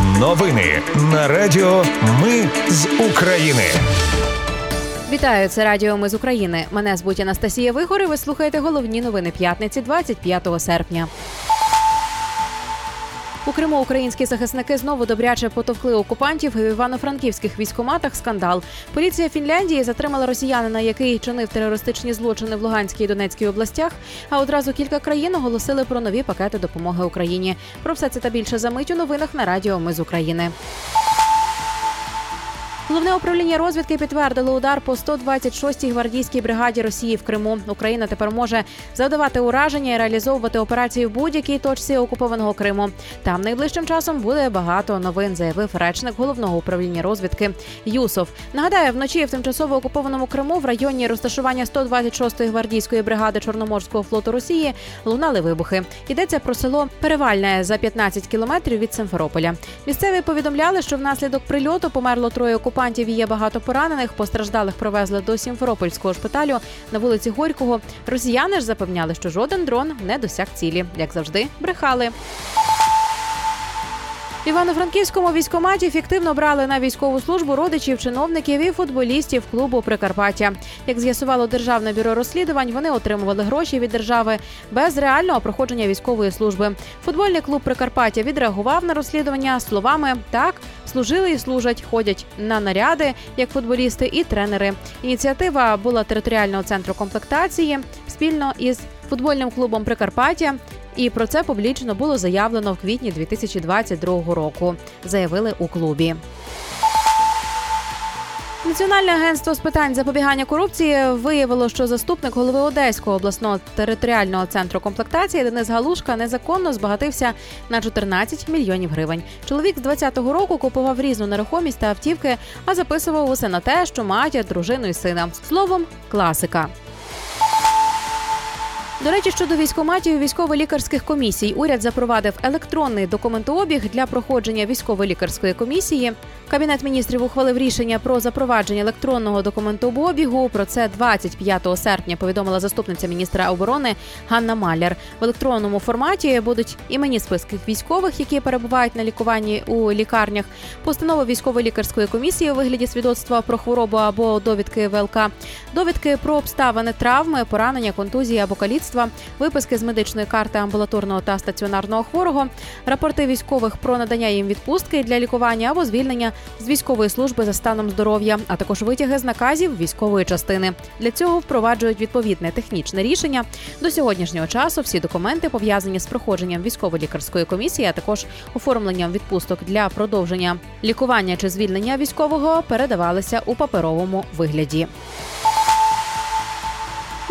Новини на Радіо Ми з України. Вітаю, це Радіо Ми з України. Мене звуть Анастасія Вигор і Ви слухаєте головні новини п'ятниці, 25 серпня. У Криму українські захисники знову добряче потовкли окупантів в івано-франківських військоматах. Скандал. Поліція Фінляндії затримала росіянина, який чинив терористичні злочини в Луганській і Донецькій областях. А одразу кілька країн оголосили про нові пакети допомоги Україні. Про все це та більше за мить у новинах на Радіо Ми з України. Головне управління розвідки підтвердило удар по 126-й гвардійській бригаді Росії в Криму. Україна тепер може завдавати ураження і реалізовувати операції в будь-якій точці окупованого Криму. Там найближчим часом буде багато новин, заявив речник головного управління розвідки Юсов. Нагадаю, вночі в тимчасово окупованому Криму в районі розташування 126-ї гвардійської бригади Чорноморського флоту Росії лунали вибухи. Йдеться про село Перевальне за 15 кілометрів від Симферополя. Місцеві повідомляли, що внаслідок прильоту померло троє окупантів окупантів є багато поранених. Постраждалих привезли до Сімферопольського шпиталю на вулиці Горького. Росіяни ж запевняли, що жоден дрон не досяг цілі, як завжди, брехали. В Івано-Франківському військоматі фіктивно брали на військову службу родичів, чиновників і футболістів клубу Прикарпаття. Як з'ясувало державне бюро розслідувань, вони отримували гроші від держави без реального проходження військової служби. Футбольний клуб Прикарпаття відреагував на розслідування словами так. Служили і служать, ходять на наряди як футболісти і тренери. Ініціатива була територіального центру комплектації спільно із футбольним клубом Прикарпаття. І про це публічно було заявлено в квітні 2022 року. Заявили у клубі. Національне агентство з питань запобігання корупції виявило, що заступник голови Одеського обласного територіального центру комплектації Денис Галушка незаконно збагатився на 14 мільйонів гривень. Чоловік з 20-го року купував різну нерухомість та автівки, а записував усе на те, що матір, дружину і сина. Словом, класика. До речі, щодо військоматів військово-лікарських комісій, уряд запровадив електронний документообіг для проходження військово-лікарської комісії. Кабінет міністрів ухвалив рішення про запровадження електронного документообігу. Про це 25 серпня повідомила заступниця міністра оборони Ганна Маляр. В електронному форматі будуть імені списків військових, які перебувають на лікуванні у лікарнях, постанова військово-лікарської комісії у вигляді свідоцтва про хворобу або довідки ВЛК, довідки про обставини травми, поранення, контузії або каліцтва лікарства, виписки з медичної карти амбулаторного та стаціонарного хворого, рапорти військових про надання їм відпустки для лікування або звільнення з військової служби за станом здоров'я, а також витяги з наказів військової частини. Для цього впроваджують відповідне технічне рішення. До сьогоднішнього часу всі документи пов'язані з проходженням військово-лікарської комісії, а також оформленням відпусток для продовження лікування чи звільнення військового передавалися у паперовому вигляді.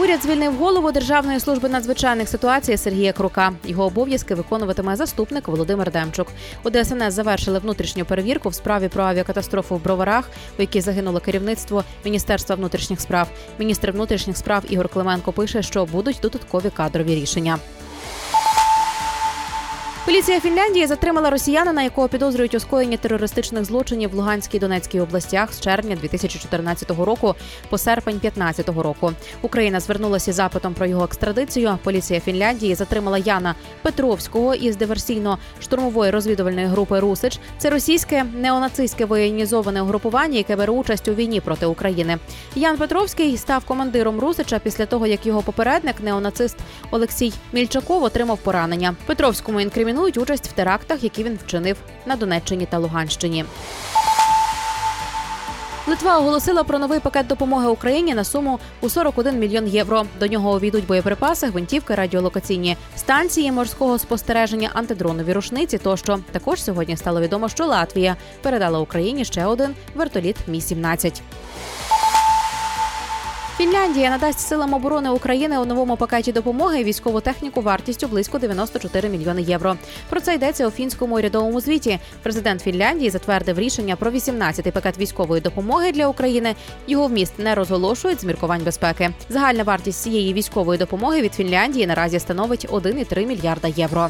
Уряд звільнив голову Державної служби надзвичайних ситуацій Сергія Крука. Його обов'язки виконуватиме заступник Володимир Демчук. У ДСНС завершили внутрішню перевірку в справі про авіакатастрофу в Броварах, у якій загинуло керівництво Міністерства внутрішніх справ. Міністр внутрішніх справ Ігор Клименко пише, що будуть додаткові кадрові рішення. Поліція Фінляндії затримала росіянина, якого підозрюють у скоєнні терористичних злочинів в Луганській і Донецькій областях з червня 2014 року по серпень 2015 року. Україна звернулася запитом про його екстрадицію. Поліція Фінляндії затримала Яна Петровського із диверсійно-штурмової розвідувальної групи Русич. Це російське неонацистське воєнізоване угрупування, яке бере участь у війні проти України. Ян Петровський став командиром Русича після того, як його попередник, неонацист Олексій Мільчаков, отримав поранення. Петровському інкримінують інкримінують участь в терактах, які він вчинив на Донеччині та Луганщині. Литва оголосила про новий пакет допомоги Україні на суму у 41 мільйон євро. До нього увійдуть боєприпаси, гвинтівки, радіолокаційні станції морського спостереження, антидронові рушниці. Тощо також сьогодні стало відомо, що Латвія передала Україні ще один вертоліт Мі 17 Фінляндія надасть силам оборони України у новому пакеті допомоги військову техніку вартістю близько 94 мільйони євро. Про це йдеться у фінському урядовому звіті. Президент Фінляндії затвердив рішення про 18-й пакет військової допомоги для України. Його вміст не розголошують з міркувань безпеки. Загальна вартість цієї військової допомоги від Фінляндії наразі становить 1,3 мільярда євро.